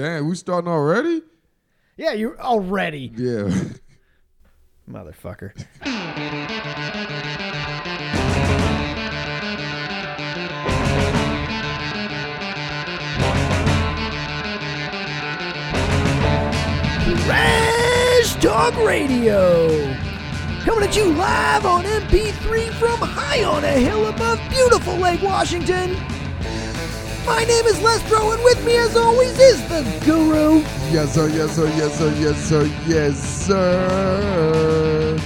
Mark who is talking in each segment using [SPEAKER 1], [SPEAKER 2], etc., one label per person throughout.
[SPEAKER 1] Damn, we starting already?
[SPEAKER 2] Yeah, you're already.
[SPEAKER 1] Yeah.
[SPEAKER 2] Motherfucker. Trash Talk Radio. Coming at you live on MP3 from high on a hill above beautiful Lake Washington. My name is Lestro, and with me, as always, is the Guru.
[SPEAKER 1] yes, sir, yes, sir, yes, sir, yes, sir, yes, sir.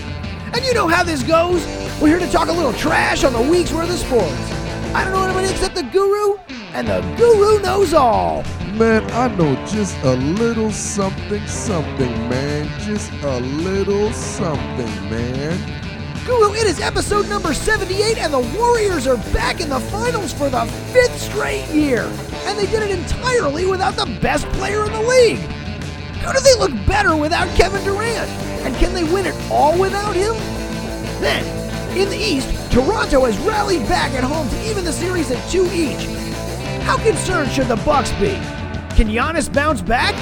[SPEAKER 2] And you know how this goes. We're here to talk a little trash on the week's worth of sports. I don't know anybody except the Guru, and the Guru knows all.
[SPEAKER 1] Man, I know just a little something, something, man. Just a little something, man.
[SPEAKER 2] Guru, it is episode number 78, and the Warriors are back in the finals for the fifth straight year. And they did it entirely without the best player in the league. How do they look better without Kevin Durant? And can they win it all without him? Then, in the East, Toronto has rallied back at home to even the series at two each. How concerned should the Bucks be? Can Giannis bounce back?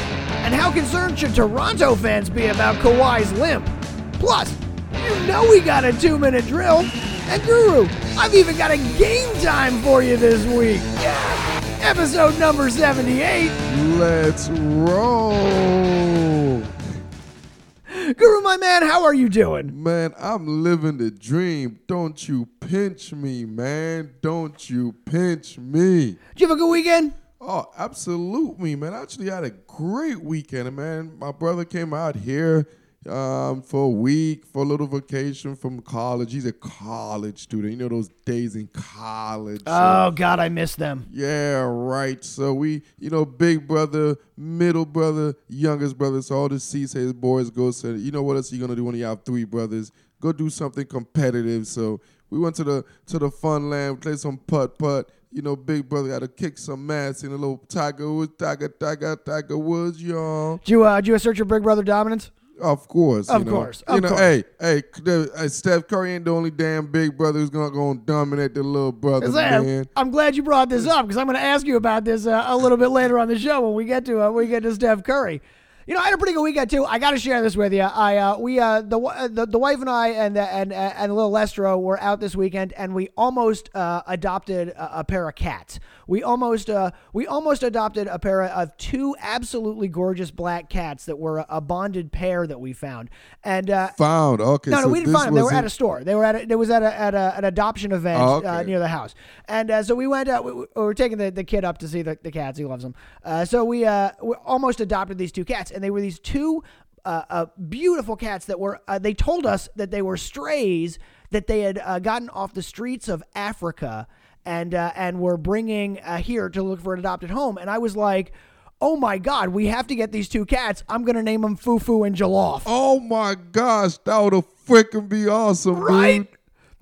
[SPEAKER 2] And how concerned should Toronto fans be about Kawhi's limp? Plus, you know we got a two-minute drill. And Guru, I've even got a game time for you this week. Yeah! Episode number 78.
[SPEAKER 1] Let's roll.
[SPEAKER 2] Guru, my man, how are you doing?
[SPEAKER 1] Man, I'm living the dream. Don't you pinch me, man. Don't you pinch me.
[SPEAKER 2] Did you have a good weekend?
[SPEAKER 1] Oh, absolutely, man. I actually had a great weekend, man. My brother came out here um, for a week, for a little vacation from college. He's a college student. You know those days in college. So-
[SPEAKER 2] Oh, God, I miss them.
[SPEAKER 1] yeah, right. So we, you know, big brother, middle brother, youngest brother. So all the C-Says boys go say, you know what else you gonna do when you have three brothers? Go do something competitive. So we went to the to the fun land, played some putt putt. You know, big brother got to kick some ass in a little Tiger Woods, Tiger, Tiger, Tiger Woods, y'all.
[SPEAKER 2] Did you, uh, did you assert your Big Brother dominance?
[SPEAKER 1] Of course,
[SPEAKER 2] Of
[SPEAKER 1] you know.
[SPEAKER 2] course,
[SPEAKER 1] You
[SPEAKER 2] of
[SPEAKER 1] know,
[SPEAKER 2] course.
[SPEAKER 1] hey, hey, the- uh, Steph Curry ain't the only damn big brother who's gonna go and dominate the little brother, man.
[SPEAKER 2] I'm glad you brought this up because I'm going to ask you about this uh, a little bit later on the show when we get to uh, when we get to Steph Curry. You know, I had a pretty good weekend too. I got to share this with you. I uh, we uh, the, uh, the the wife and I and uh, and and little Lestro were out this weekend, and we almost uh, adopted a, a pair of cats. We almost uh, we almost adopted a pair of two absolutely gorgeous black cats that were a, a bonded pair that we found. And uh,
[SPEAKER 1] Found okay.
[SPEAKER 2] no, no,
[SPEAKER 1] so
[SPEAKER 2] we didn't find them. They were
[SPEAKER 1] wasn't-
[SPEAKER 2] at a store. They were at a, it was at a, at a, an adoption event
[SPEAKER 1] Oh, okay.
[SPEAKER 2] uh, near the house, and uh, so we went. We, we were taking the, the kid up to see the, the cats. He loves them. Uh, so we uh, we almost adopted these two cats, and they were these two uh, uh, beautiful cats that were. Uh, they told us that they were strays that they had uh, gotten off the streets of Africa, and uh, and were bringing uh, here to look for an adopted home. And I was like. Oh my God! We have to get these two cats. I'm gonna name them Fufu and Jollof.
[SPEAKER 1] Oh my gosh, that would have freaking be awesome,
[SPEAKER 2] Right?
[SPEAKER 1] dude.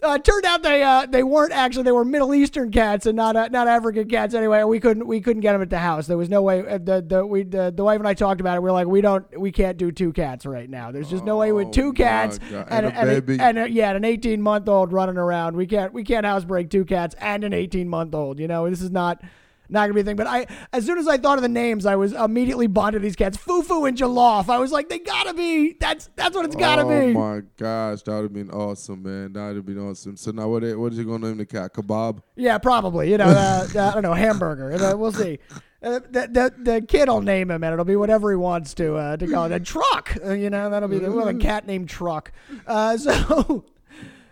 [SPEAKER 2] Uh, it turned out they uh, they weren't actually they were Middle Eastern cats and not uh, not African cats anyway. We couldn't we couldn't get them at the house. There was no way. Uh, the the we the, the wife and I talked about it. We are like we don't we can't do two cats right now. There's just no way with two cats and
[SPEAKER 1] And a
[SPEAKER 2] and,
[SPEAKER 1] baby.
[SPEAKER 2] and a- yeah an 18 month old running around. We can't we can't housebreak two cats and an 18 month old. You know this is not. Not gonna be a thing, but I as soon as I thought of the names, I was immediately bonded to these cats, Fufu and Jollof. I was like, they gotta be. That's that's what it's gotta
[SPEAKER 1] oh
[SPEAKER 2] be.
[SPEAKER 1] Oh my gosh, that would have been awesome, man. That would have been awesome. So now what? What is you gonna name the cat? Kebab?
[SPEAKER 2] Yeah, probably. You know, uh, I don't know, hamburger. Uh, we'll see. Uh, the, the the kid will name him, and it'll be whatever he wants to uh, to call it. A truck. Uh, you know, that'll be the well, a cat named Truck. Uh, so.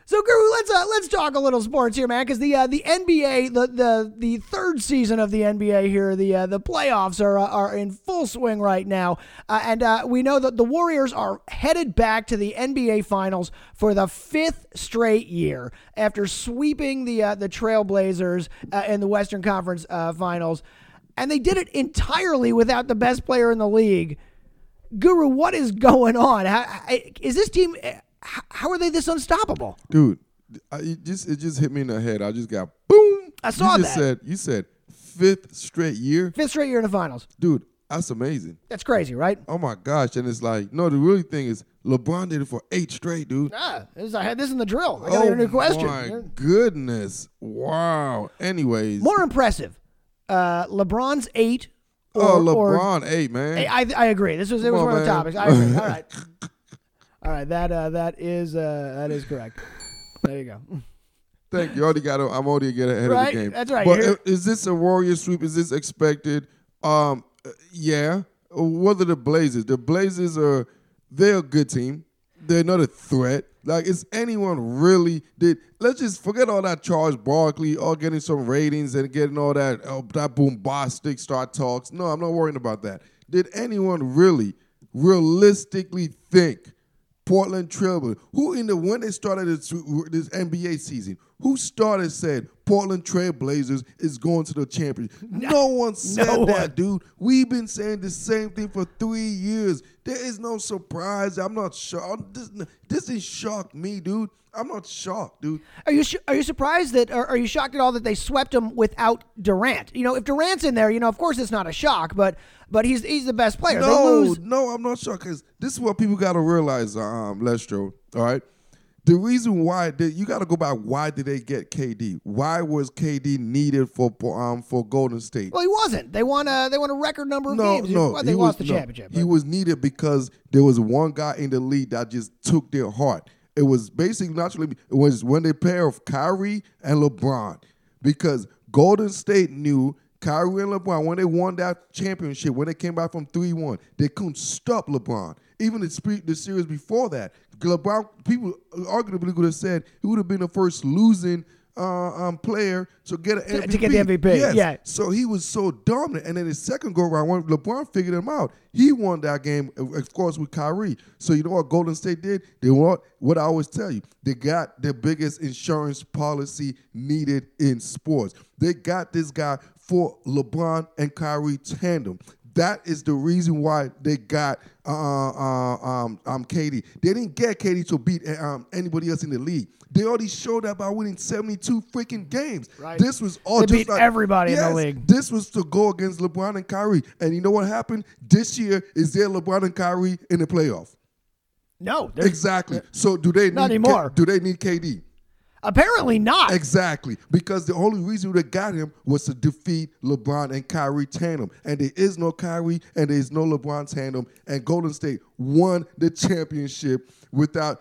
[SPEAKER 2] So, Guru, let's uh, let's talk a little sports here, man, because the uh, the NBA, the, the the third season of the NBA here, the uh, the playoffs are uh, are in full swing right now, uh, and uh, we know that the Warriors are headed back to the NBA Finals for the fifth straight year after sweeping the the Trailblazers in the Western Conference Finals, and they did it entirely without the best player in the league. Guru, what is going on? How, is this team? How, how are they this unstoppable?
[SPEAKER 1] dude. I, it just it just hit me in the head. I just got boom.
[SPEAKER 2] I saw
[SPEAKER 1] you just
[SPEAKER 2] that.
[SPEAKER 1] Said you said fifth straight year,
[SPEAKER 2] Fifth straight year in the finals.
[SPEAKER 1] dude. That's amazing.
[SPEAKER 2] That's crazy, right?
[SPEAKER 1] Oh my gosh! And it's like no, the really thing is LeBron did it for eight straight, dude.
[SPEAKER 2] Ah, this, I had this in the drill. I got
[SPEAKER 1] oh
[SPEAKER 2] a new question.
[SPEAKER 1] my goodness! Wow. Anyways,
[SPEAKER 2] More impressive. Uh, LeBron's eight
[SPEAKER 1] oh,
[SPEAKER 2] or-
[SPEAKER 1] LeBron, eight man.
[SPEAKER 2] Hey, I, I agree. This was it was
[SPEAKER 1] Come
[SPEAKER 2] one
[SPEAKER 1] on,
[SPEAKER 2] of the
[SPEAKER 1] man.
[SPEAKER 2] topics. I agree. All right, all right. That uh, that is uh, that is correct. There you go.
[SPEAKER 1] Thank you. Already got. I'm already getting ahead
[SPEAKER 2] Right,
[SPEAKER 1] of the game.
[SPEAKER 2] that's right.
[SPEAKER 1] But
[SPEAKER 2] You're-
[SPEAKER 1] is this a Warrior sweep? Is this expected? Um, uh, yeah. What are the Blazers? The Blazers are they're a good team. They're not a threat. Like, is anyone really did? Let's just forget all that Charles Barkley, all getting some ratings and getting all that oh, that bombastic start talks. No, I'm not worrying about that. Did anyone really, realistically think Portland Trailblazers, who in the when they started this, this NBA season, who started said Portland Trailblazers is going to the championship? No, one said
[SPEAKER 2] no
[SPEAKER 1] that,
[SPEAKER 2] one.
[SPEAKER 1] dude. We've been saying the same thing for three years. There is no surprise. I'm not shocked. This, this didn't shock me, dude. I'm not shocked, dude.
[SPEAKER 2] Are you are you surprised that or are you shocked at all that they swept him without Durant? You know, if Durant's in there, you know, of course it's not a shock, but but he's he's the best player.
[SPEAKER 1] No,
[SPEAKER 2] lose.
[SPEAKER 1] no, I'm not shocked because this is what people got to realize, um, Lestro. All right. The reason why they, you got to go back. Why did they get KD? Why was KD needed for um for Golden State?
[SPEAKER 2] Well, he wasn't. They won a they won a record number of
[SPEAKER 1] no,
[SPEAKER 2] games.
[SPEAKER 1] no,
[SPEAKER 2] Well, they
[SPEAKER 1] he
[SPEAKER 2] lost
[SPEAKER 1] was,
[SPEAKER 2] the
[SPEAKER 1] no,
[SPEAKER 2] championship.
[SPEAKER 1] He was needed because there was one guy in the league that just took their heart. It was basically naturally it was when they pair of Kyrie and LeBron because Golden State knew Kyrie and LeBron when they won that championship when they came back from three one they couldn't stop LeBron. Even the the series before that, LeBron people arguably could have said he would have been the first losing. Uh, um, player to get an
[SPEAKER 2] To-
[SPEAKER 1] MVP.
[SPEAKER 2] to get the MVP,
[SPEAKER 1] Yes.
[SPEAKER 2] yeah.
[SPEAKER 1] So he was so dominant. And then his second go round, when LeBron figured him out, he won that game, of course, with Kyrie. So you know what Golden State did? They want what I always tell you. They got the biggest insurance policy needed in sports. They got this guy for LeBron and Kyrie tandem. That is the reason why they got uh, uh, um, um, KD. They didn't get KD to beat uh, um, anybody else in the league. They already showed that by winning 72 freaking games.
[SPEAKER 2] Right.
[SPEAKER 1] This was all
[SPEAKER 2] They
[SPEAKER 1] just
[SPEAKER 2] beat
[SPEAKER 1] like-
[SPEAKER 2] everybody in the league.
[SPEAKER 1] This was to go against LeBron and Kyrie. And you know what happened? This year is there LeBron and Kyrie in the playoff.
[SPEAKER 2] no,
[SPEAKER 1] Exactly. So do they
[SPEAKER 2] Not
[SPEAKER 1] need
[SPEAKER 2] anymore.
[SPEAKER 1] K- do they need KD?
[SPEAKER 2] Apparently not.
[SPEAKER 1] Exactly. Because the only reason they got him was to defeat LeBron and Kyrie tandem. And there is no Kyrie and there is no LeBron tandem. And Golden State won the championship without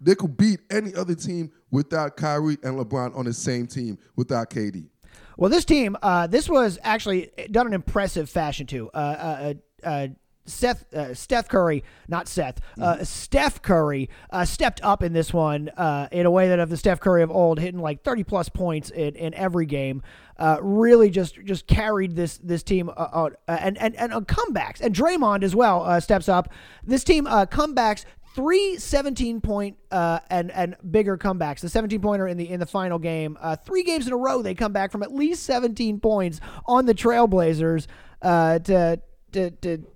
[SPEAKER 1] they could beat any other team without Kyrie and LeBron on the same team without KD.
[SPEAKER 2] Well, this team, uh, this was actually done in impressive fashion too. Uh, uh, uh, uh, Seth, uh, Steph Curry, not Seth, uh, Steph Curry uh, stepped up in this one uh, in a way that of the Steph Curry of old, hitting like thirty plus points in, in every game. Uh, really, just just carried this this team uh, uh, and and and on comebacks. And Draymond as well uh, steps up. This team uh, comebacks three 17 point uh, and and bigger comebacks. The 17 pointer in the in the final game. Uh, three games in a row they come back from at least 17 points on the Trailblazers uh, to to to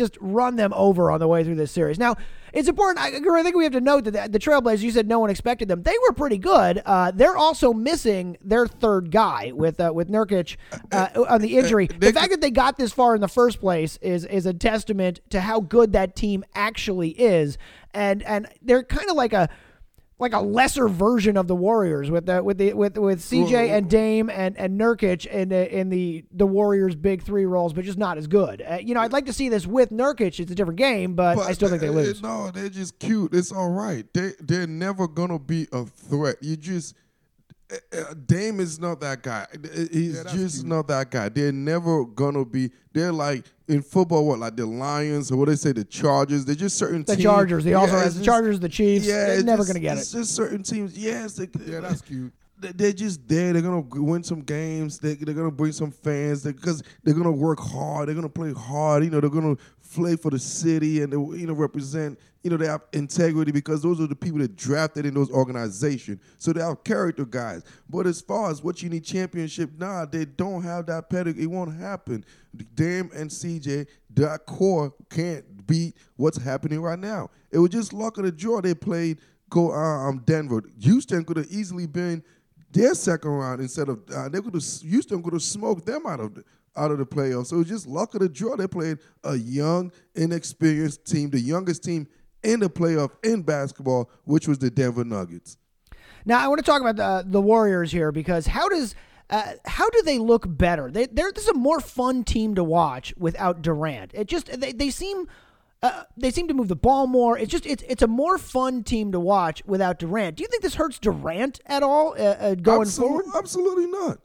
[SPEAKER 2] just run them over on the way through this series. Now, it's important. I, I think we have to note that the, the Trailblazers. You said no one expected them. They were pretty good. Uh, they're also missing their third guy with uh, with Nurkic uh, on the injury.
[SPEAKER 1] they
[SPEAKER 2] the fact that they got this far in the first place is is a testament to how good that team actually is, and and they're kind of like a like a lesser version of the Warriors with the with the with with CJ
[SPEAKER 1] Well-
[SPEAKER 2] and Dame and and Nurkic in the in the the Warriors big three roles, but just not as good. Uh, you know, I'd like to see this with Nurkic. It's a different game, but, I still think they lose.
[SPEAKER 1] No, they're just cute. It's all right. They they're never gonna be a threat. You just uh, uh, Dame is not that guy. He's just not that guy. They're never gonna be. They're like in football, what like the Lions or what they say, the Chargers. They're just certain
[SPEAKER 2] The
[SPEAKER 1] teams.
[SPEAKER 2] Chargers, they also
[SPEAKER 1] Yeah,
[SPEAKER 2] has
[SPEAKER 1] it's
[SPEAKER 2] the Chargers, the Chiefs.
[SPEAKER 1] Yeah,
[SPEAKER 2] they're never
[SPEAKER 1] just-
[SPEAKER 2] gonna get it.
[SPEAKER 1] It's
[SPEAKER 2] it.
[SPEAKER 1] just certain teams. Yes, they, yeah, that's cute. They're just there. They're gonna win some games. They, they're gonna bring some fans because they're gonna work hard. They're gonna play hard. You know, they're gonna play for the city and they, you know represent. You know, they have integrity because those are the people that drafted in those organizations. So they have character guys. But as far as what you need championship, nah, they don't have that pedigree. It won't happen. Dame and CJ, that core can't beat what's happening right now. It was just luck of the draw. They played go uh, um Denver. Houston could have easily been their second round instead of uh, they could have Houston could have smoked them out of the, out of the playoffs. So it was just luck of the draw. They played a young, inexperienced team, the youngest team in the playoff in basketball, which was the Denver Nuggets.
[SPEAKER 2] Now I want to talk about the the Warriors here because how does Uh, how do they look better? They, they're this is a more fun team to watch without Durant. It just they, they seem uh, they seem to move the ball more. It's just it's it's a more fun team to watch without Durant. Do you think this hurts Durant at all uh, uh, going
[SPEAKER 1] Absol-
[SPEAKER 2] forward?
[SPEAKER 1] Absolutely not.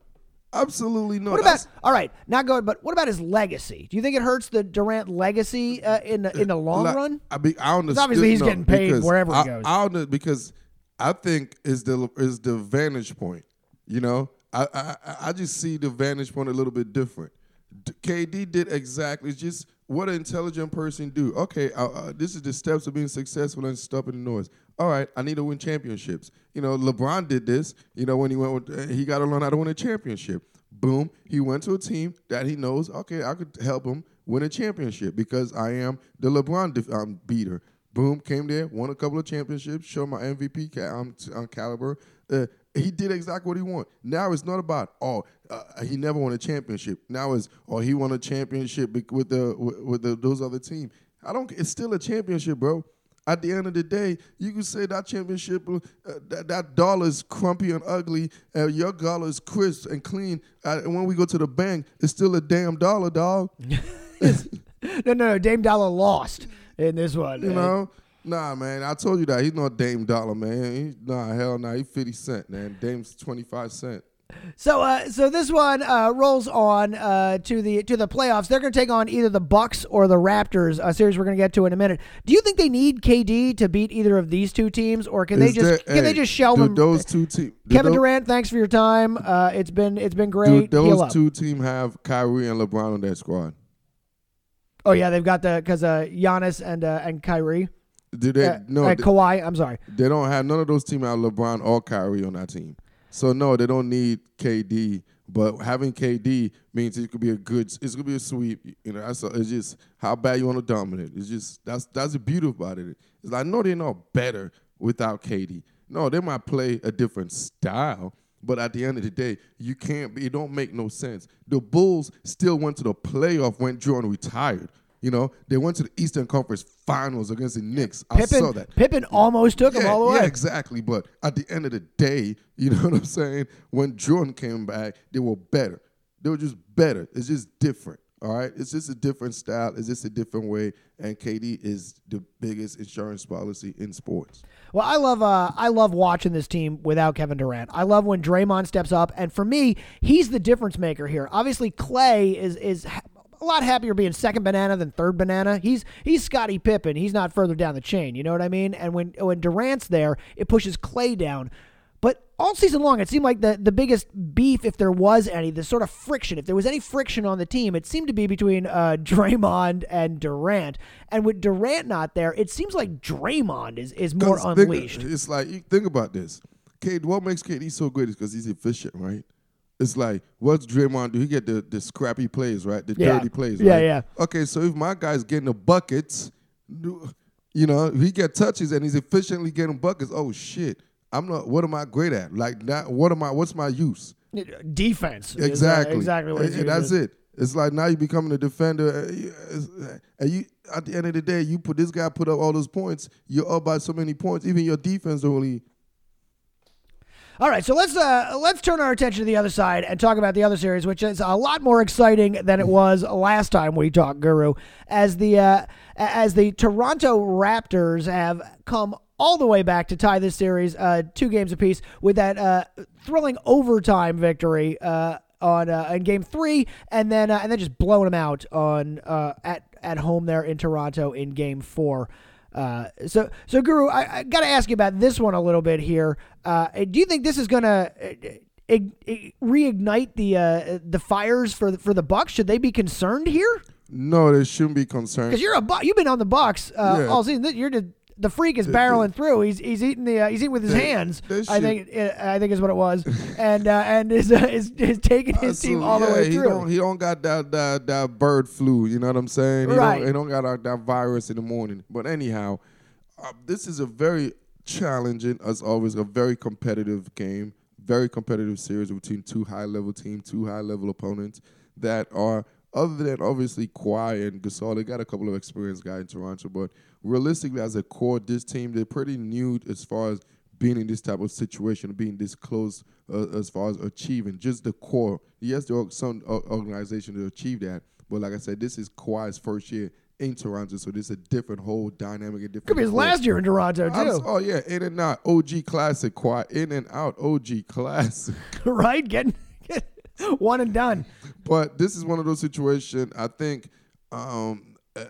[SPEAKER 1] Absolutely not.
[SPEAKER 2] What about
[SPEAKER 1] That's-
[SPEAKER 2] all right? Not going, but what about his legacy? Do you think it hurts the Durant legacy uh, in the in the long
[SPEAKER 1] like,
[SPEAKER 2] run?
[SPEAKER 1] I mean, I understand.
[SPEAKER 2] obviously he's getting paid wherever he
[SPEAKER 1] I,
[SPEAKER 2] goes.
[SPEAKER 1] I don't because I think is the is the vantage point. You know, I, I I- I just see the vantage point a little bit different. KD did exactly just what an intelligent person do. Okay, uh, uh, this is the steps of being successful and stopping the noise. All right, I need to win championships. You know, LeBron did this. You know, when he went, with, uh, he got to learn how to win a championship. Boom, he went to a team that he knows. Okay, I could help him win a championship because I am the LeBron def- um, beater. Boom, came there, won a couple of championships, showed my MVP ca- um, t- um, caliber. Uh, he did exactly what he wanted. Now it's not about oh uh, he never won a championship. Now it's oh he won a championship with the with, the, those other team. I don't. It's still a championship, bro. At the end of the day, you can say that championship, uh, that, that dollar is crumpy and ugly, and your dollar is crisp and clean. Uh, and when we go to the bank, it's still a damn dollar, dog.
[SPEAKER 2] no, no, no. Dame Dollar lost in this one.
[SPEAKER 1] You know? Nah, man. I told you that. He's not Dame Dollar, man. He, nah, hell nah. He's 50 cent, man. Dame's 25 cent.
[SPEAKER 2] So, uh, so this one uh, rolls on uh, to the to the playoffs. They're going to take on either the Bucks or the Raptors. A series we're going to get to in a minute. Do you think they need KD to beat either of these two teams, or can they just
[SPEAKER 1] there-
[SPEAKER 2] can they just shell them?
[SPEAKER 1] those two teams.
[SPEAKER 2] Kevin Durant, thanks for your time. Uh, it's been it's been great. Heal
[SPEAKER 1] those two teams have Kyrie and LeBron on their squad?
[SPEAKER 2] Oh yeah, they've got the because uh, Giannis and uh, and Kyrie.
[SPEAKER 1] Do they?
[SPEAKER 2] Uh,
[SPEAKER 1] no,
[SPEAKER 2] uh, Kawhi. I'm sorry.
[SPEAKER 1] they don't have none of those teams have LeBron or Kyrie on that team. So no, they don't need KD. But having KD means it could be a good. It's gonna be a sweep. You know, that's it's just how bad you want to dominate. It's just that's that's the beauty about it. It's like no, they're not better without KD. No, they might play a different style. But at the end of the day, you can't. It don't make no sense. The Bulls still went to the playoff when Jordan retired. You know, they went to the Eastern Conference Finals against the Knicks. I saw that.
[SPEAKER 2] Pippen almost took
[SPEAKER 1] Yeah,
[SPEAKER 2] all the way.
[SPEAKER 1] yeah, exactly. But at the end of the day, you know what I'm saying? When Jordan came back, they were better. They were just better. It's just different. All right, it's just a different style. It's just a different way. And KD is the biggest insurance policy in sports.
[SPEAKER 2] Well, I love uh, I love watching this team without Kevin Durant. I love when Draymond steps up, and for me, he's the difference maker here. Obviously, Clay is is a lot happier being second banana than third banana. He's he's Scottie Pippen. He's not further down the chain. You know what I mean? And when when Durant's there, it pushes Clay down. But all season long, it seemed like the, the biggest beef, if there was any, the sort of friction, if there was any friction on the team, it seemed to be between uh, Draymond and Durant. And with Durant not there, it seems like Draymond is, is more
[SPEAKER 1] 'Cause think-
[SPEAKER 2] unleashed.
[SPEAKER 1] it's like think about this. KD, what makes KD so good is because he's efficient, right? It's like what's Draymond do? He get the, the scrappy plays, right? The
[SPEAKER 2] Yeah.
[SPEAKER 1] dirty plays,
[SPEAKER 2] Yeah,
[SPEAKER 1] right?
[SPEAKER 2] yeah.
[SPEAKER 1] Okay, so if my guy's getting the buckets, you know, if he get touches and he's efficiently getting buckets, oh shit. I'm not what am I great at? Like not what am I what's my use?
[SPEAKER 2] defense. is, uh,
[SPEAKER 1] Exactly.
[SPEAKER 2] exactly what
[SPEAKER 1] And- and that's it. It's like now you're becoming a defender, uh, you- uh, and you at the end of the day, you put this guy put up all those points. You're up by so many points. Even your defense don't really.
[SPEAKER 2] All right, so let's uh, let's turn our attention to the other side and talk about the other series, which is a lot more exciting than it was last time we talked, Guru. As the uh, as the Toronto Raptors have come all the way back to tie this series, uh, two games apiece, with that uh, thrilling overtime victory uh, on uh, in Game Three, and then uh, and then just blowing them out on uh, at at home there in Toronto in Game Four. Uh, so, so Guru, I, I got to ask you about this one a little bit here. Uh, do you think this is going to reignite the uh, the fires for the, for the Bucks? Should they be concerned here?
[SPEAKER 1] No, they shouldn't be concerned.
[SPEAKER 2] Because you're a Bu- you've been on the Bucks uh,
[SPEAKER 1] Yeah.
[SPEAKER 2] all season. You're the the freak is barreling through. He's he's eating the uh, he's eating with his hands. I think uh, I think is what it was, and uh, and is, uh, is is taking his team all the
[SPEAKER 1] yeah,
[SPEAKER 2] way
[SPEAKER 1] he
[SPEAKER 2] through.
[SPEAKER 1] Don't, he don't got that, that that bird flu. You know what I'm saying? He
[SPEAKER 2] Right.
[SPEAKER 1] Don't, he don't got that, virus in the morning. But anyhow, uh, this is a very challenging, as always, a very competitive game. Very competitive series between two high level teams, two high level opponents that are other than obviously Kawhi and Gasol, they got a couple of experienced guys in Toronto, but realistically, as a core, this team they're pretty new as far as being in this type of situation, being this close uh, as far as achieving just the core. Yes, there are some uh, organizations that achieve that, but like I said, this is Kawhi's first year in Toronto, so this is a different whole dynamic. A different
[SPEAKER 2] Could be his last year in Toronto too,
[SPEAKER 1] Oh yeah, in and out, OG classic, Kawhi, in and out, OG classic.
[SPEAKER 2] right? Getting get one and done.
[SPEAKER 1] But this is one of those situations. I think um, uh,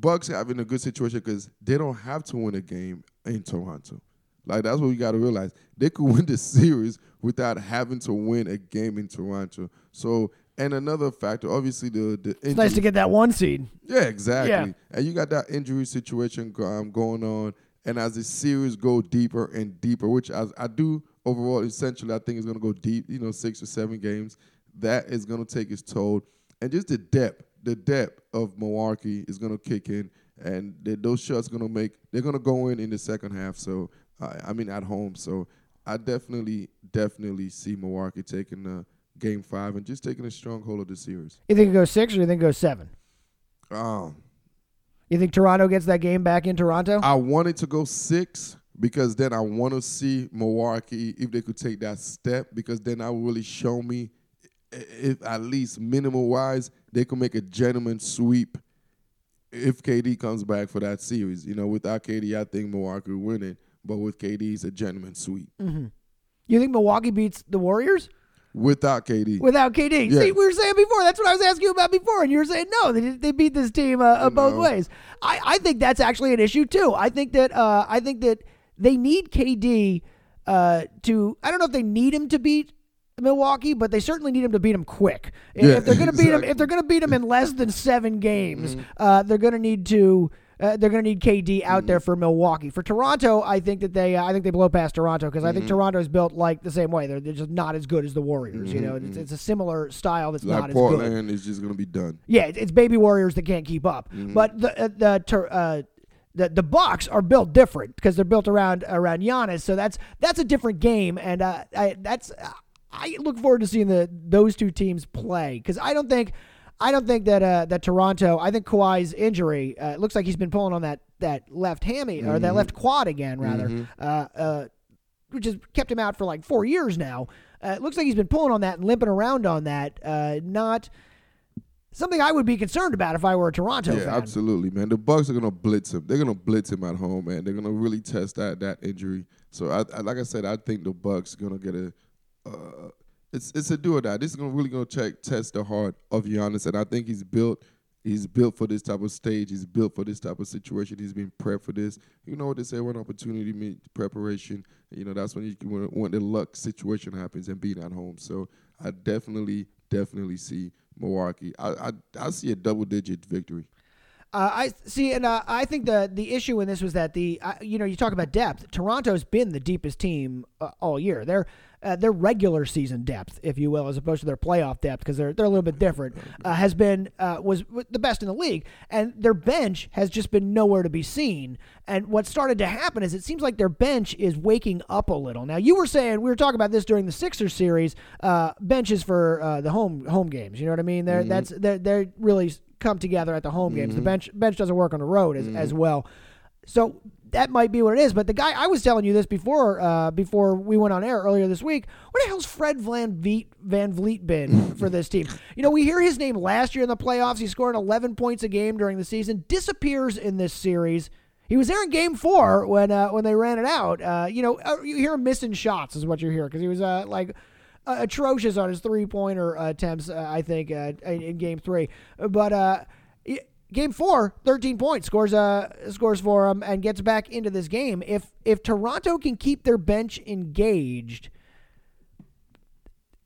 [SPEAKER 1] Bucks in a good situation because they don't have to win a game in Toronto. Like that's what we got to realize. They could win the series without having to win a game in Toronto. So, and another factor, obviously the the
[SPEAKER 2] It's nice to get that one seed.
[SPEAKER 1] yeah, exactly.
[SPEAKER 2] Yeah.
[SPEAKER 1] And you got that injury situation um, going on. And as the series go deeper and deeper, which I, I do overall, essentially, I think it's going to go deep, you know, six or seven games. That is going to take its toll. And just the depth, the depth of Milwaukee is going to kick in. And th- those shots going to make, they're going to go in in the second half. So, I I mean, at home. So I definitely, definitely see Milwaukee taking the game five and just taking a strong hold of the series.
[SPEAKER 2] You think it goes six or you think it goes seven?
[SPEAKER 1] Um,
[SPEAKER 2] You think Toronto gets that game back in Toronto?
[SPEAKER 1] I wanted to go six because then I want to see Milwaukee if they could take that step because then that will really show me if at least minimal wise they could make a gentleman sweep if KD comes back for that series. You know, without KD, I think Milwaukee will win it, but with KD, it's a gentleman sweep.
[SPEAKER 2] you think Milwaukee beats the Warriors
[SPEAKER 1] Without KD,
[SPEAKER 2] without KD?
[SPEAKER 1] Yeah.
[SPEAKER 2] See, we were saying before. That's what I was asking you about before, and you were saying no. They they beat this team uh, uh, both
[SPEAKER 1] No.
[SPEAKER 2] ways. I, I think that's actually an issue too. I think that uh, I think that they need KD uh, to. I don't know if they need him to beat. Milwaukee, but they certainly need him to beat him quick. If-
[SPEAKER 1] Yeah,
[SPEAKER 2] if they're going to beat him, if they're going to beat him in less than seven games,
[SPEAKER 1] Mm-hmm.
[SPEAKER 2] uh, they're going to need to. Uh, they're going to need KD out
[SPEAKER 1] Mm-hmm.
[SPEAKER 2] there for Milwaukee. For Toronto, I think that they, uh, I think they blow past Toronto because I
[SPEAKER 1] Mm-hmm.
[SPEAKER 2] think Toronto is built like the same way. They're, they're just not as good as the Warriors. You know, it's, it's a similar style that's not
[SPEAKER 1] like
[SPEAKER 2] as good.
[SPEAKER 1] Portland is just gonna be done.
[SPEAKER 2] Yeah, it's, it's baby Warriors that can't keep up.
[SPEAKER 1] Mm-hmm.
[SPEAKER 2] But the uh, the uh, the the Bucks are built different because they're built around around Giannis. So that's that's a different game, and uh, I, that's I look forward to seeing the those two teams play because I don't think. I don't think that uh, that Toronto. I think Kawhi's injury. Uh, it looks like he's been pulling on that that left hammy or
[SPEAKER 1] Mm-hmm.
[SPEAKER 2] that left quad again, rather, uh, uh, which has kept him out for like four years now. Uh, it looks like he's been pulling on that and limping around on that. Uh, not something I would be concerned about if I were a Toronto
[SPEAKER 1] Yeah,
[SPEAKER 2] fan.
[SPEAKER 1] absolutely, man. The Bucks are gonna blitz him. They're gonna blitz him at home, man. They're gonna really test that that injury. So, I, I like I said, I think the Bucks gonna get a. Uh, it's it's a do or die. This is gonna really gonna check test the heart of Giannis, and I think he's built. He's built for this type of stage. He's built for this type of situation. He's been prepped for this. You know what they say: when opportunity meets preparation. You know that's when you when, when the luck situation happens and being at home. So I definitely definitely see Milwaukee. I I, I see a double digit victory.
[SPEAKER 2] Uh, I see, and uh, I think the the issue in this was that the uh, you know you talk about depth. Toronto's been the deepest team uh, all year. Their uh, their regular season depth, if you will, as opposed to their playoff depth, because they're they're a little bit different, uh, has been uh, was the best in the league, and their bench has just been nowhere to be seen. And what started to happen is it seems like their bench is waking up a little. Now you were saying we were talking about this during the Sixers series, uh, benches for uh, the home home games. You know what I mean? They're that's they're they're really come together at the home games. The bench bench doesn't work on the road as, as well. So that might be what it is. But the guy I was telling you this before uh, before we went on air earlier this week. Where the hell's Fred VanVleet Van Vliet been for this team? You know, we hear his name last year in the playoffs. He scored 11 points a game during the season. Disappears in this series. He was there in Game Four when uh, when they ran it out. Uh, you know, uh, you hear him missing shots is what you hear because he was uh, like uh, atrocious on his three pointer uh, attempts, uh, I think, uh, in, game three. But uh, game four, 13 points, scores uh, scores for him and gets back into this game. If if Toronto can keep their bench engaged,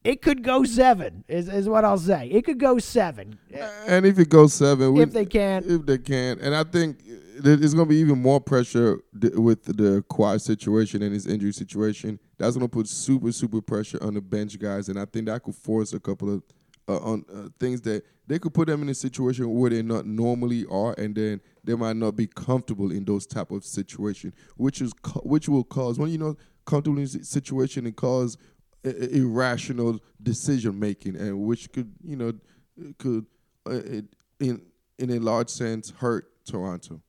[SPEAKER 2] it could go seven, is, is what I'll say. It could go seven.
[SPEAKER 1] And if it goes seven, we,
[SPEAKER 2] If they can.
[SPEAKER 1] if they can, and I think there's going to be even more pressure with the Kawhi situation and his injury situation. That's going to put super super pressure on the bench guys, and I think that could force a couple of uh, on uh, things that they could put them in a situation where they not normally are, and then they might not be comfortable in those type of situation, which is which will cause when you know comfortable in situation and cause irrational decision making, and which could you know could uh, in in a large sense hurt Toronto.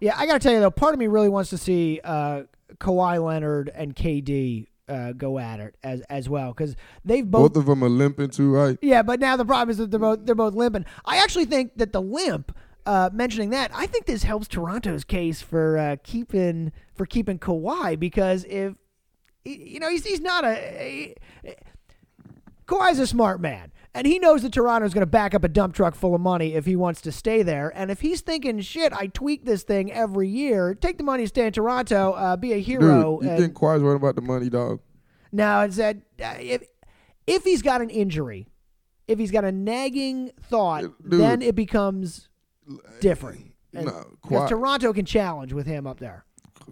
[SPEAKER 2] Yeah, I got to tell you though, part of me really wants to see uh, Kawhi Leonard and KD uh, go at it as as well because they've both.
[SPEAKER 1] Both of them are limping too, right?
[SPEAKER 2] yeah, but now the problem is that they're both they're both limping. I actually think that the limp. Uh, mentioning that, I think this helps Toronto's case for uh, keeping for keeping Kawhi because if you know he's he's not a, a Kawhi's a smart man, and he knows that Toronto's going to back up a dump truck full of money if he wants to stay there. And if he's thinking, "Shit, I tweak this thing every year, take the money, stay in Toronto, uh, be a hero.
[SPEAKER 1] Dude,
[SPEAKER 2] hero."
[SPEAKER 1] you
[SPEAKER 2] and-
[SPEAKER 1] think Kawhi's worried about the money, dog?
[SPEAKER 2] No, it's that uh, if if he's got an injury, if he's got a nagging thought,
[SPEAKER 1] Dude.
[SPEAKER 2] then it becomes different. And-
[SPEAKER 1] No,
[SPEAKER 2] because
[SPEAKER 1] Kawhi,
[SPEAKER 2] Toronto can challenge with him up there.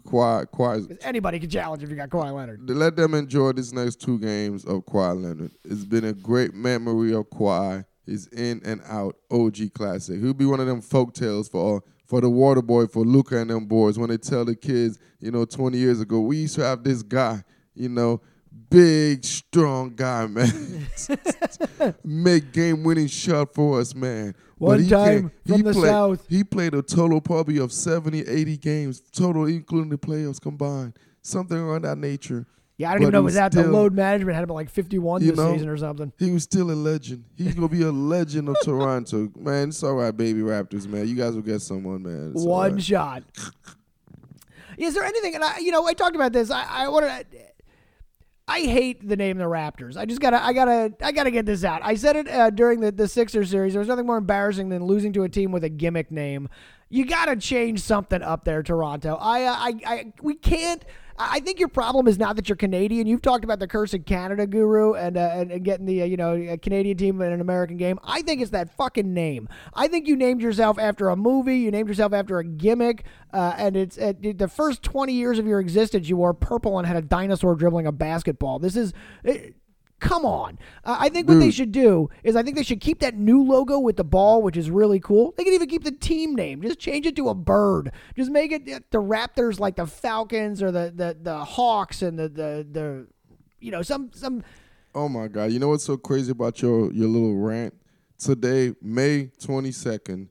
[SPEAKER 1] Kawhi,
[SPEAKER 2] 'Cause Anybody can challenge if you got Kawhi Leonard.
[SPEAKER 1] let them enjoy these next two games of Kawhi Leonard. It's been a great memory of Kawhi. He's in and out OG classic. He'll be one of them folk tales for all for the water boy, for Luca and them boys when they tell the kids, you know, 20 years ago, we used to have this guy, you know, big, strong guy, man. Make game winning shot for us, man.
[SPEAKER 2] One
[SPEAKER 1] he
[SPEAKER 2] time from
[SPEAKER 1] he
[SPEAKER 2] the
[SPEAKER 1] played,
[SPEAKER 2] South.
[SPEAKER 1] He played a total probably of 70, 80 games, total including the playoffs combined. Something around that nature.
[SPEAKER 2] Yeah, I don't
[SPEAKER 1] But
[SPEAKER 2] even know was that the load management had him at like 51 this
[SPEAKER 1] know,
[SPEAKER 2] season or something.
[SPEAKER 1] He was still a legend. He's gonna be a legend of Toronto, man. It's all right, baby Raptors, man. You guys will get someone, man. It's
[SPEAKER 2] One
[SPEAKER 1] right.
[SPEAKER 2] shot. Is there anything? And I, you know, I talked about this. I, I want to. I hate the name the Raptors. I just gotta, I gotta, I gotta get this out. I said it uh, during the the Sixers series. There was nothing more embarrassing than losing to a team with a gimmick name. You gotta change something up there, Toronto. I, uh, I, I, we can't. I think your problem is not that you're Canadian. You've talked about the curse of Canada, Guru, and uh, and, and getting the uh, you know Canadian team in an American game. I think it's that fucking name. I think you named yourself after a movie. You named yourself after a gimmick, uh, and it's uh, the first 20 years of your existence. You wore purple and had a dinosaur dribbling a basketball. This is. It, Come on. Uh, I think what they should do is I think they should keep that new logo with the ball, which is really cool. They can even keep the team name. Just change it to a bird. Just make it uh, the Raptors like the Falcons or the the, the Hawks and the, the the you know some some
[SPEAKER 1] Oh my God! You know what's so crazy about your your little rant today, May twenty second,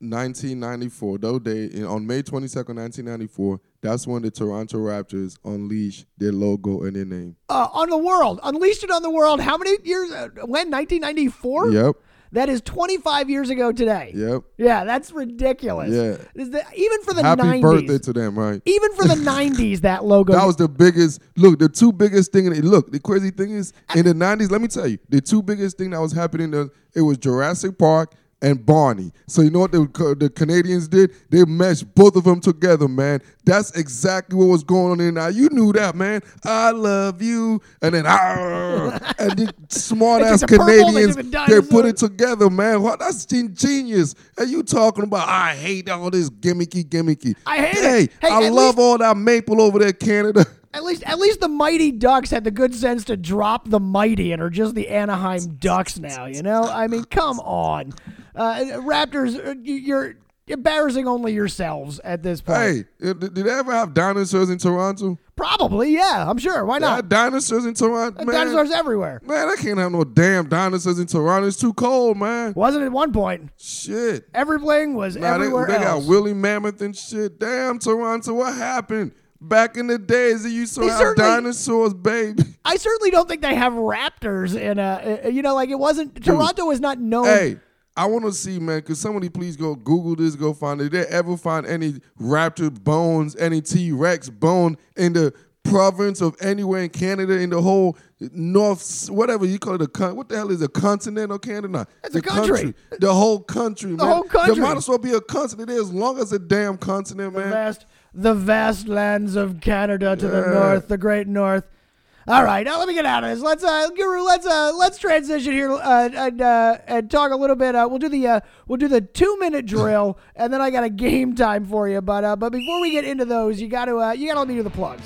[SPEAKER 1] nineteen ninety four. Though day on May twenty second, nineteen ninety four. That's when the Toronto Raptors unleashed their logo and their name.
[SPEAKER 2] uh, on the world. Unleashed it on the world. How many years? Uh, when 1994?
[SPEAKER 1] Yep,
[SPEAKER 2] That is 25 years ago today.
[SPEAKER 1] yep.
[SPEAKER 2] Yeah, that's ridiculous.
[SPEAKER 1] Yeah.
[SPEAKER 2] Is the, even for the
[SPEAKER 1] Happy
[SPEAKER 2] 90s.
[SPEAKER 1] birthday to them, right?
[SPEAKER 2] even for the 90s, that logo.
[SPEAKER 1] That was the biggest. Look, the two biggest thing. In it, look, the crazy thing is in the '90s. Let me tell you, the two biggest thing that was happening. The, it was Jurassic Park and Barney. So you know what the the Canadians did? They meshed both of them together, man. That's exactly what was going on in now. You knew that, man. I love you, and then ah, and the smart ass
[SPEAKER 2] took the purple, they
[SPEAKER 1] Canadians they put it together, man. What? That's genius. And you talking about? I hate all this gimmicky, gimmicky.
[SPEAKER 2] I hate it.
[SPEAKER 1] hey,
[SPEAKER 2] Hey,
[SPEAKER 1] I love
[SPEAKER 2] least-
[SPEAKER 1] all that maple over there, Canada.
[SPEAKER 2] At least, at least the Mighty Ducks had the good sense to drop the Mighty and are just the Anaheim Ducks now. You know, I mean, come on, uh, Raptors, uh, you're embarrassing only yourselves at this point.
[SPEAKER 1] Hey, uh, did they ever have dinosaurs in Toronto?
[SPEAKER 2] Probably, yeah, I'm sure. Why not?
[SPEAKER 1] had dinosaurs in Toronto, man.
[SPEAKER 2] Dinosaurs everywhere.
[SPEAKER 1] Man, I can't have no damn dinosaurs in Toronto. It's too cold, man.
[SPEAKER 2] Wasn't at one point.
[SPEAKER 1] Shit.
[SPEAKER 2] Everything was
[SPEAKER 1] Nah, they,
[SPEAKER 2] everywhere
[SPEAKER 1] they
[SPEAKER 2] else.
[SPEAKER 1] got woolly mammoth and shit. Damn, Toronto, what happened? Back in the days, they used to
[SPEAKER 2] They
[SPEAKER 1] have dinosaurs, baby.
[SPEAKER 2] I certainly don't think they have raptors in a. uh, You know, like it wasn't. Toronto is not known.
[SPEAKER 1] Hey, I want to see, man. Could somebody please go Google this? Go find it. Did they ever find any raptor bones, any T Rex bone in the province of anywhere in Canada, in the whole north, whatever you call it, the con- what the hell is a continent of Canada?
[SPEAKER 2] It's
[SPEAKER 1] the
[SPEAKER 2] a country.
[SPEAKER 1] the whole country, man.
[SPEAKER 2] The whole country.
[SPEAKER 1] There might as well be a continent as long as a damn continent,
[SPEAKER 2] the
[SPEAKER 1] man.
[SPEAKER 2] vast, the vast lands of Canada to the north, the great north. All right, now let me get out of this. Let's, uh, Guru, let's uh, let's transition here uh, and uh, and talk a little bit. Uh, we'll do the uh, we'll do the two minute drill, and then I got a game time for you. But uh, but before we get into those, you got to uh, you got to let me do the plugs.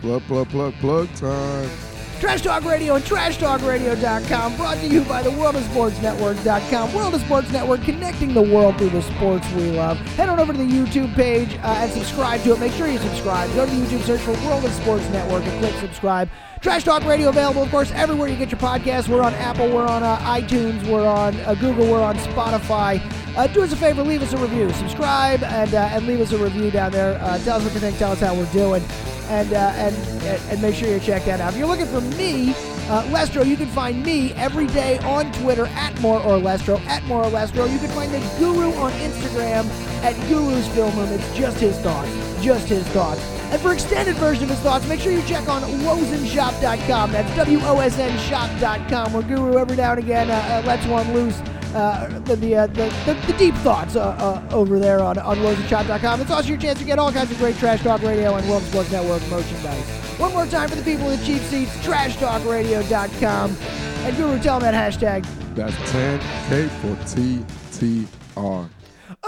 [SPEAKER 1] Plug, plug, plug, plug time.
[SPEAKER 2] Trash Talk Radio and TrashTalkRadio.com. Brought to you by the World of Sports Network.com. World of Sports Network, connecting the world through the sports we love. Head on over to the YouTube page uh, and subscribe to it. Make sure you subscribe. Go to YouTube, search for World of Sports Network, and click subscribe. Trash Talk Radio available, of course, everywhere you get your podcasts. We're on Apple, we're on uh, iTunes, we're on uh, Google, we're on Spotify. Uh, do us a favor, leave us a review, subscribe, and uh, and leave us a review down there. Uh, tell us what you think, tell us how we're doing, and uh, and and make sure you check that out. If you're looking for me, uh, Lestro, you can find me every day on Twitter at More or Lestro, at More or Lestro. You can find the Guru on Instagram at Guru's Film Room. It's just his thoughts, just his thoughts. And for extended version of his thoughts, make sure you check on wosenshop.com. That's W-O-S-N shop.com, where Guru every now and again uh, uh, lets one loose. Uh, the, the, uh, the, the, the deep thoughts uh, uh, over there on, on wosenshop.com. It's also your chance to get all kinds of great Trash Talk Radio and World Sports Network merchandise. One more time for the people with cheap seats, trashtalkradio.com. And Guru, tell them that hashtag.
[SPEAKER 1] That's 10K for TTR.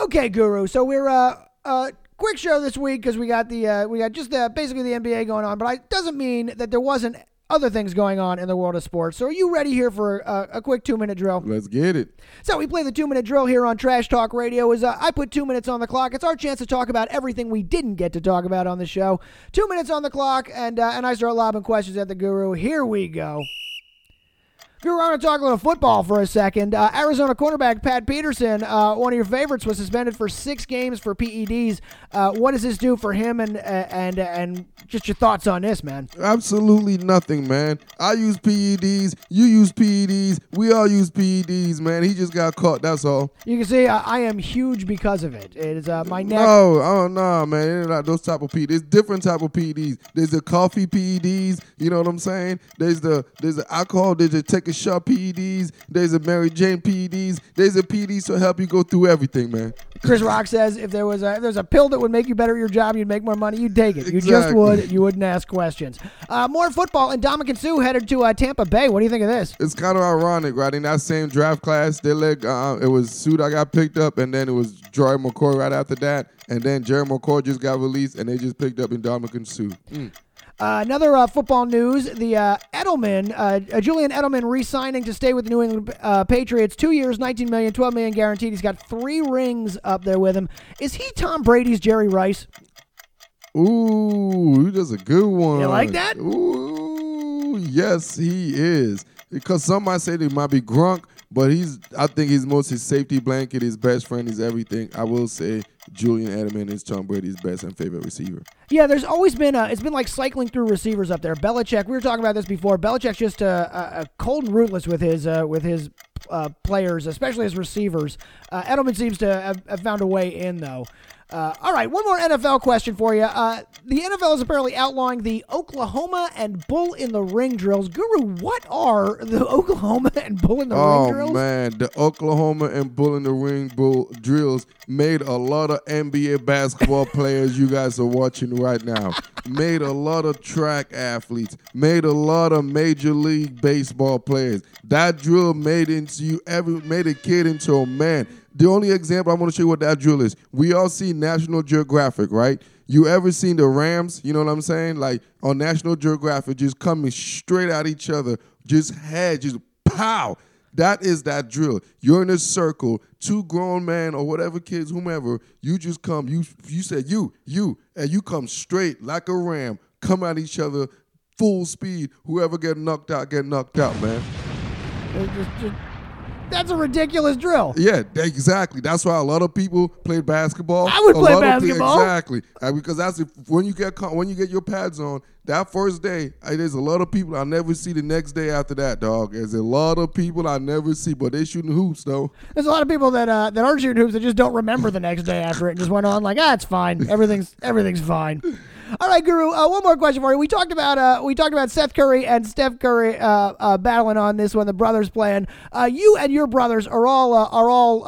[SPEAKER 2] Okay, Guru. So we're uh uh quick show this week because we got the uh, we got just uh, basically the NBA going on, but it doesn't mean that there wasn't other things going on in the world of sports. So are you ready here for a, a quick two minute drill?
[SPEAKER 1] Let's get it.
[SPEAKER 2] So we play the two minute drill here on Trash Talk Radio. Is uh, I put two minutes on the clock. It's our chance to talk about everything we didn't get to talk about on the show. Two minutes on the clock, and uh, and I start lobbing questions at the guru. Here we go. We were going to talk a little football for a second. Uh, Arizona cornerback Pat Peterson, uh, one of your favorites, was suspended for six games for PEDs. Uh, what does this do for him, and and and just your thoughts on this, man?
[SPEAKER 1] Absolutely nothing, man. I use PEDs. You use PEDs. We all use PEDs, man. He just got caught. That's all.
[SPEAKER 2] You can see uh, I am huge because of it. It is uh, my neck.
[SPEAKER 1] No, oh no, man. Not those type of PEDs. There's different type of PEDs. There's the coffee PEDs. You know what I'm saying? There's the there's the alcohol. There's the take a shot PEDs. There's a Mary Jane PEDs. There's a PEDs to help you go through everything, man.
[SPEAKER 2] Chris Rock says if there was a if there's a pill that would make you better at your job, you'd make more money. You'd take it. You just would. You wouldn't ask questions. Uh, more football and Ndamukong Suh headed to uh, Tampa Bay. What do you think of this?
[SPEAKER 1] It's kind of ironic, right? In that same draft class, they let uh, it was Suit I got picked up, and then it was Joy McCoy right after that, and then Jerry McCoy just got released, and they just picked up in Ndamukong Suh.
[SPEAKER 2] Uh, another uh, football news: the uh, Edelman, uh, uh, Julian Edelman, re-signing to stay with the New England uh, Patriots. Two years, 19 million, 12 million guaranteed. He's got three rings up there with him. Is he Tom Brady's Jerry Rice?
[SPEAKER 1] Ooh, that's a good one.
[SPEAKER 2] You like that?
[SPEAKER 1] Ooh, yes, he is. Because some might say they might be Gronk, but he's. I think he's most his safety blanket, his best friend, his everything. I will say Julian Edelman is Tom Brady's best and favorite receiver.
[SPEAKER 2] Yeah, there's always been a, it's been like cycling through receivers up there. Belichick, we were talking about this before. Belichick's just uh, uh, uh, cold and rootless with his uh, with his uh, players, especially his receivers. Uh, Edelman seems to have, have found a way in though. Uh, all right, one more NFL question for you. Uh, the NFL is apparently outlawing the Oklahoma and Bull in the Ring drills. Guru, what are the Oklahoma and Bull in the Ring
[SPEAKER 1] Oh
[SPEAKER 2] drills?
[SPEAKER 1] man, the Oklahoma and Bull in the Ring Bull drills made a lot of NBA basketball players you guys are watching right now. made a lot of track athletes. Made a lot of major league baseball players. That drill made into you every made a kid into a man. The only example I want to show you what that drill is. We all see National Geographic, right? You ever seen the Rams? You know what I'm saying? Like on National Geographic, just coming straight at each other, just head, just pow. That is that drill. You're in a circle, two grown men or whatever kids, whomever. You just come. You you said you you and you come straight like a ram. Come at each other, full speed. Whoever get knocked out, get knocked out, man.
[SPEAKER 2] It's just- just- that's a ridiculous drill.
[SPEAKER 1] Yeah, exactly. That's why a lot of people play basketball.
[SPEAKER 2] I would
[SPEAKER 1] A
[SPEAKER 2] play basketball.
[SPEAKER 1] exactly, And because that's if, when you get when you get your pads on. That first day, uh, there's a lot of people I never see the next day after that, dog. There's a lot of people I never see, but they shooting hoops though.
[SPEAKER 2] There's a lot of people that uh, that aren't shooting hoops that just don't remember the next day after it and just went on like, ah, it's fine. Everything's everything's fine. All right, Guru. Uh, one more question for you. We talked about uh, we talked about Seth Curry and Steph Curry uh, uh, battling on this one. The brothers playing. Uh, you and your brothers are all uh, are all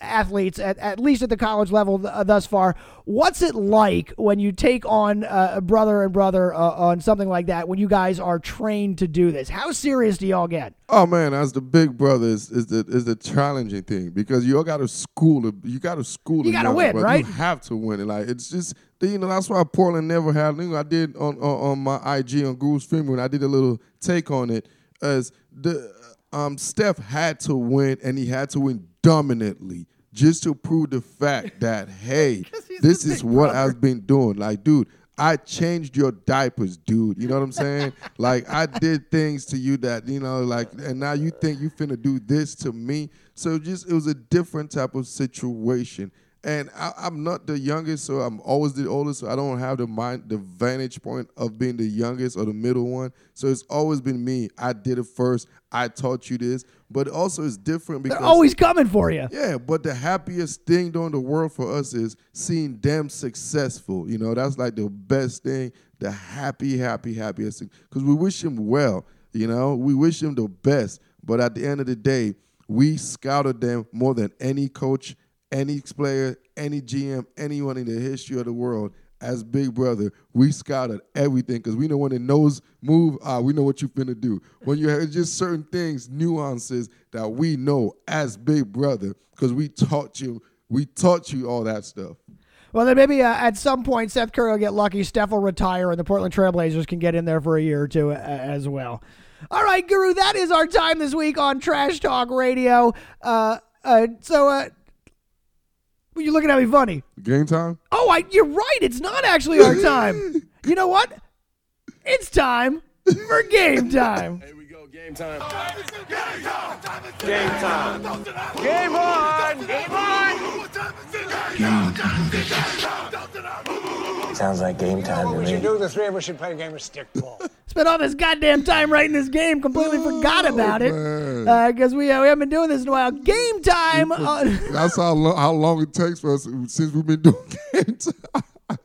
[SPEAKER 2] athletes at, at least at the college level th- thus far. What's it like when you take on uh, a brother and brother uh, on something like that? When you guys are trained to do this, how serious do y'all get?
[SPEAKER 1] Oh man, as the big brother is, is the is the challenging thing because you all got to school. You got to school.
[SPEAKER 2] You gotta win,
[SPEAKER 1] brother.
[SPEAKER 2] right?
[SPEAKER 1] You have to win it. Like it's just you know that's why Portland never had. You know, I did on, on on my IG on Google Streaming when I did a little take on it as the um Steph had to win and he had to win dominantly just to prove the fact that hey, this is what
[SPEAKER 2] brother.
[SPEAKER 1] I've been doing. Like, dude, I changed your diapers, dude. You know what I'm saying? like, I did things to you that, you know, like, and now you think you finna do this to me. So just, it was a different type of situation. And I, I'm not the youngest, so I'm always the oldest. So I don't have the mind, the vantage point of being the youngest or the middle one. So it's always been me. I did it first. I taught you this, but also it's different because
[SPEAKER 2] They're always coming for you.
[SPEAKER 1] yeah, but the happiest thing during the world for us is seeing them successful. You know, that's like the best thing, the happy, happy, happiest thing. Because we wish them well, you know, we wish them the best. But at the end of the day, we scouted them more than any coach, any player, any GM, anyone in the history of the world. As Big Brother, we scouted everything because we know when the nose move, ah, we know what you finna do. When you have just certain things, nuances that we know as Big Brother, because we taught you, we taught you all that stuff.
[SPEAKER 2] Well, then maybe uh, at some point Seth Curry will get lucky, Steph will retire, and the Portland Trailblazers can get in there for a year or two uh, as well. All right, Guru, that is our time this week on Trash Talk Radio. Uh, uh, so, uh, you're looking at me funny.
[SPEAKER 1] Game time?
[SPEAKER 2] Oh, I, you're right. It's not actually our time. you know what? It's time for game time.
[SPEAKER 3] Here we go, game time. Game time. Game on! Game on!
[SPEAKER 4] Sounds like game time to me.
[SPEAKER 5] We should do the three of us should play a game of stickball.
[SPEAKER 2] Spent all this goddamn time writing this game, completely forgot about it
[SPEAKER 1] man.
[SPEAKER 2] because we, uh, we haven't been doing this in a while. Game time. On,
[SPEAKER 1] That's how, lo- how long it takes for us since we've been doing game time.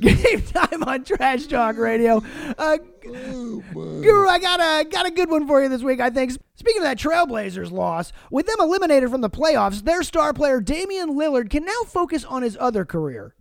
[SPEAKER 2] game time on Trash Talk Radio. Uh,
[SPEAKER 1] Oh.
[SPEAKER 2] Guru, I got a got a good one for you this week. I think. Speaking of that Trailblazers loss, with them eliminated from the playoffs, their star player Damian Lillard can now focus on his other career,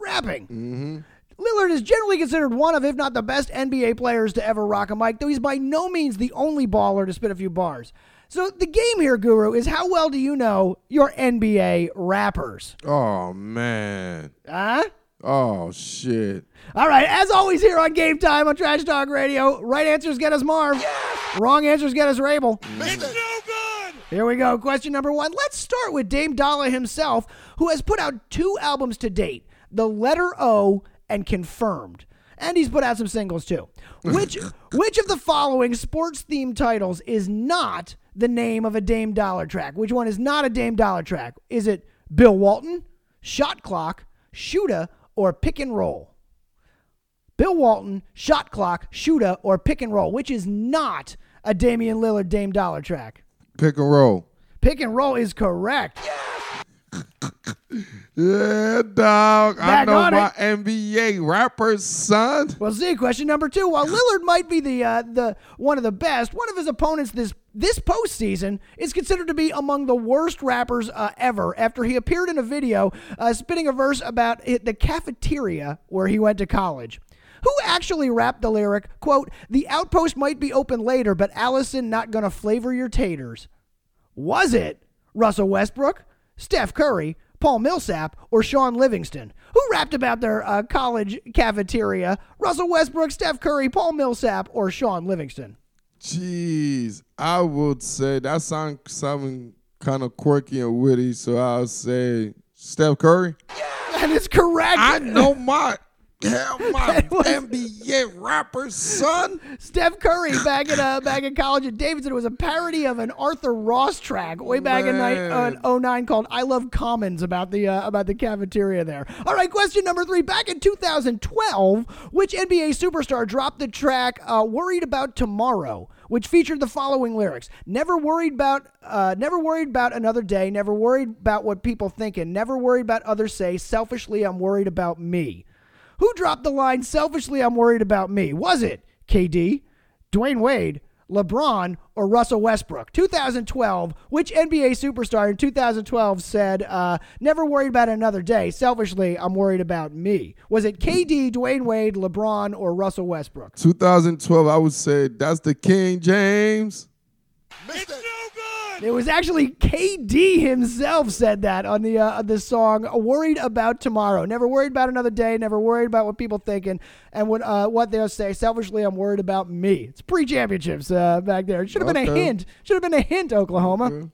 [SPEAKER 2] rapping. Lillard is generally considered one of, if not the best NBA players to ever rock a mic, though he's by no means the only baller to spit a few bars. So the game here, Guru, is how well do you know your NBA rappers?
[SPEAKER 1] Oh, man.
[SPEAKER 2] Huh?
[SPEAKER 1] Oh, shit.
[SPEAKER 2] All right, as always here on Game Time on Trash Talk Radio, right answers get us Marv. Yes! Wrong answers get us Rabel.
[SPEAKER 3] It's no good!
[SPEAKER 2] Here we go. Question number one. Let's start with Dame Dolla himself, who has put out two albums to date The Letter O and Confirmed. And he's put out some singles too. Which which of the following sports themed titles is not the name of a Dame Dolla track? Which one is not a Dame Dolla track? Is it Bill Walton, Shot Clock, Shooter, or Pick and Roll? Bill Walton, Shot Clock, Shooter, or Pick and Roll, which is not a Damian Lillard Dame Dolla track?
[SPEAKER 1] Pick and roll.
[SPEAKER 2] Pick and roll is correct.
[SPEAKER 1] Yeah, dog. I know my
[SPEAKER 2] it.
[SPEAKER 1] NBA rappers, son.
[SPEAKER 2] Well, see, question number two. While Lillard might be the uh, the one of the best, one of his opponents this this postseason is considered to be among the worst rappers uh, ever. After he appeared in a video uh, spitting a verse about it, the cafeteria where he went to college. Who actually rapped the lyric? "Quote: The outpost might be open later, but Allison not gonna flavor your taters." Was it Russell Westbrook, Steph Curry, Paul Millsap, or Shaun Livingston? Who rapped about their uh, college cafeteria? Russell Westbrook, Steph Curry, Paul Millsap, or Shaun Livingston?
[SPEAKER 1] Jeez, I would say that sound something kind of quirky and witty, so I'll say Steph Curry.
[SPEAKER 2] Yeah, That is correct.
[SPEAKER 1] I know my hell my
[SPEAKER 2] was-
[SPEAKER 1] NBA rappers, son.
[SPEAKER 2] Steph Curry back in uh, back in college at Davidson. It was a parody of an Arthur Ross track way back in uh,
[SPEAKER 1] Man.
[SPEAKER 2] 09 called "I Love Commons" about the uh, about the cafeteria there. All right, question number three. Back in 2012, which NBA superstar dropped the track uh, "Worried About Tomorrow"? Which featured the following lyrics: "Never worried about, uh, never worried about another day. Never worried about what people thinking. Never worried about others say. Selfishly, I'm worried about me." Who dropped the line, selfishly, I'm worried about me? Was it KD, Dwyane Wade, LeBron, or Russell Westbrook? 2012, which NBA superstar in 2012 said, uh, Never worried about another day. Selfishly, I'm worried about me? Was it KD, Dwyane Wade, LeBron, or Russell Westbrook?
[SPEAKER 1] 2012, I would say that's the King James.
[SPEAKER 3] It's no good.
[SPEAKER 2] It was actually KD himself said that on the uh, the song "Worried About Tomorrow." Never worried about another day. Never worried about what people thinking and what uh, what they'll say. Selfishly, I'm worried about me. It's pre-championships uh, back there. It should have been a hint. Should have been a hint, Oklahoma.
[SPEAKER 1] Okay.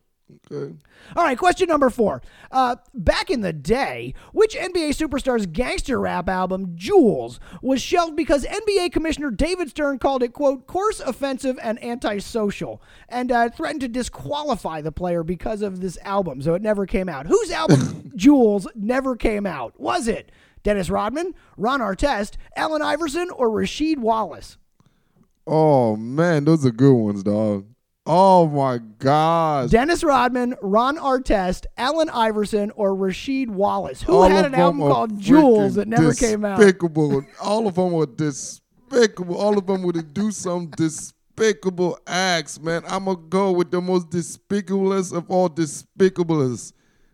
[SPEAKER 1] Okay.
[SPEAKER 2] All right, question number four. Uh, back in the day, which NBA superstar's gangster rap album, Jules, was shelved because NBA Commissioner David Stern called it, quote, coarse, offensive, and antisocial, and uh, threatened to disqualify the player because of this album, so it never came out. Whose album, Jules, never came out? Was it Dennis Rodman, Ron Artest, Allen Iverson, or Rasheed Wallace?
[SPEAKER 1] Oh man, those are good ones, dog. Oh my gosh.
[SPEAKER 2] Dennis Rodman, Ron Artest, Allen Iverson, or Rasheed Wallace? Who
[SPEAKER 1] All
[SPEAKER 2] had an album called Jules that never came out?
[SPEAKER 1] Despicable. All of them were despicable. All of them would do some despicable acts, man. I'm gonna go with the most despicablest of all despicablest.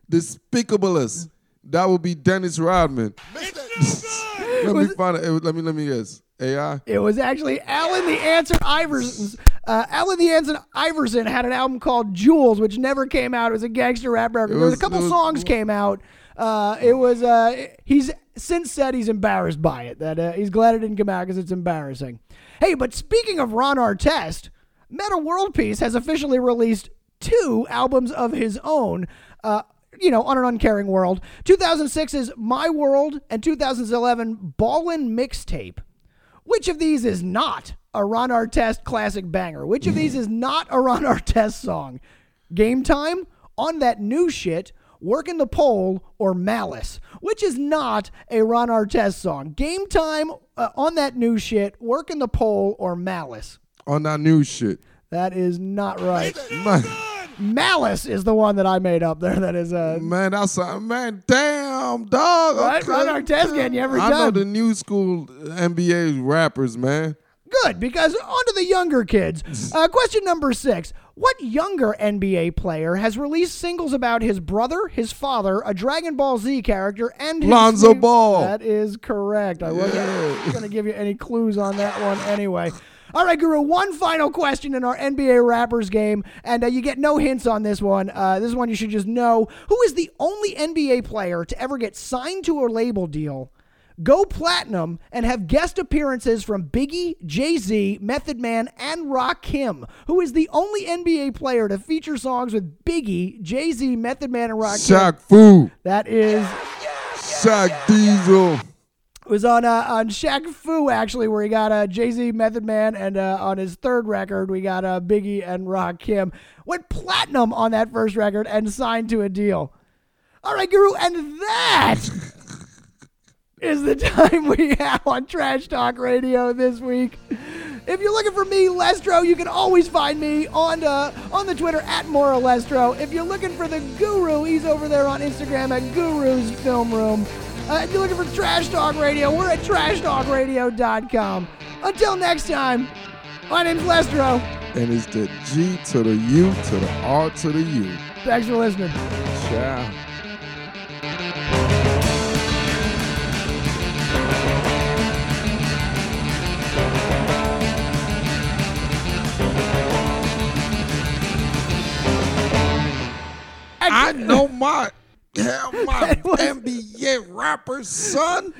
[SPEAKER 1] Despicablest. That would be Dennis Rodman. let me find it. Let me let me guess. AI.
[SPEAKER 2] It was actually Allen the Answer Iverson. Uh, Allen the Answer Iverson had an album called Jules, which never came out. It was a gangster rap record.
[SPEAKER 1] It
[SPEAKER 2] There was a couple
[SPEAKER 1] was-
[SPEAKER 2] songs came out. Uh, it was. Uh, he's since said he's embarrassed by it. That uh, he's glad it didn't come out because it's embarrassing. Hey, but speaking of Ron Artest, Meta World Peace has officially released two albums of his own. Uh, you know, on an uncaring world. 2006 is My World and 2011 Ballin' Mixtape. Which of these is not a Ron Artest classic banger? Which of these is not a Ron Artest song? Game Time, On That New Shit, Working the Pole, or Malice? Which is not a Ron Artest song? Game Time, uh, On That New Shit, Working the Pole, or Malice?
[SPEAKER 1] On that new shit.
[SPEAKER 2] That is not right. Malice is the one that I made up there. That is uh,
[SPEAKER 1] man, that's a man. Damn, dog.
[SPEAKER 2] Right. Ron Artest getting you every
[SPEAKER 1] I know
[SPEAKER 2] time.
[SPEAKER 1] the new school NBA rappers, man.
[SPEAKER 2] Good, because on to the younger kids. Uh, question number six. What younger NBA player has released singles about his brother, his father, a Dragon Ball Z character, and his
[SPEAKER 1] Lonzo Ball.
[SPEAKER 2] That is correct. I wasn't
[SPEAKER 1] Yeah.
[SPEAKER 2] going to give you any clues on that one anyway. All right, Guru, one final question in our NBA Rappers game, and uh, you get no hints on this one. Uh, this is one you should just know. Who is the only NBA player to ever get signed to a label deal go platinum and have guest appearances from Biggie, Jay Z, Method Man, and Rakim, who is the only NBA player to feature songs with Biggie, Jay Z, Method Man, and Rakim.
[SPEAKER 1] Shaq Fu,
[SPEAKER 2] That is
[SPEAKER 1] Shaq Diesel.
[SPEAKER 2] Was on uh, on Shaq Fu actually, where he got uh, Jay Z, Method Man, and uh, on his third record we got uh, Biggie and Rakim. Went platinum on that first record and signed to a deal. All right, Guru, and that is the time we have on Trash Talk Radio this week. If you're looking for me, Lestro, you can always find me on uh, on the Twitter at Mora Lestro. If you're looking for the Guru, he's over there on Instagram at Guru's Film Room. Uh, if you're looking for Trash Talk Radio, we're at trashtalkradio.com. Until next time, my name's Lestro.
[SPEAKER 1] And it's the G to the U to the R to the U.
[SPEAKER 2] Thanks for listening.
[SPEAKER 1] Ciao. I know my, yeah, my NBA rapper son.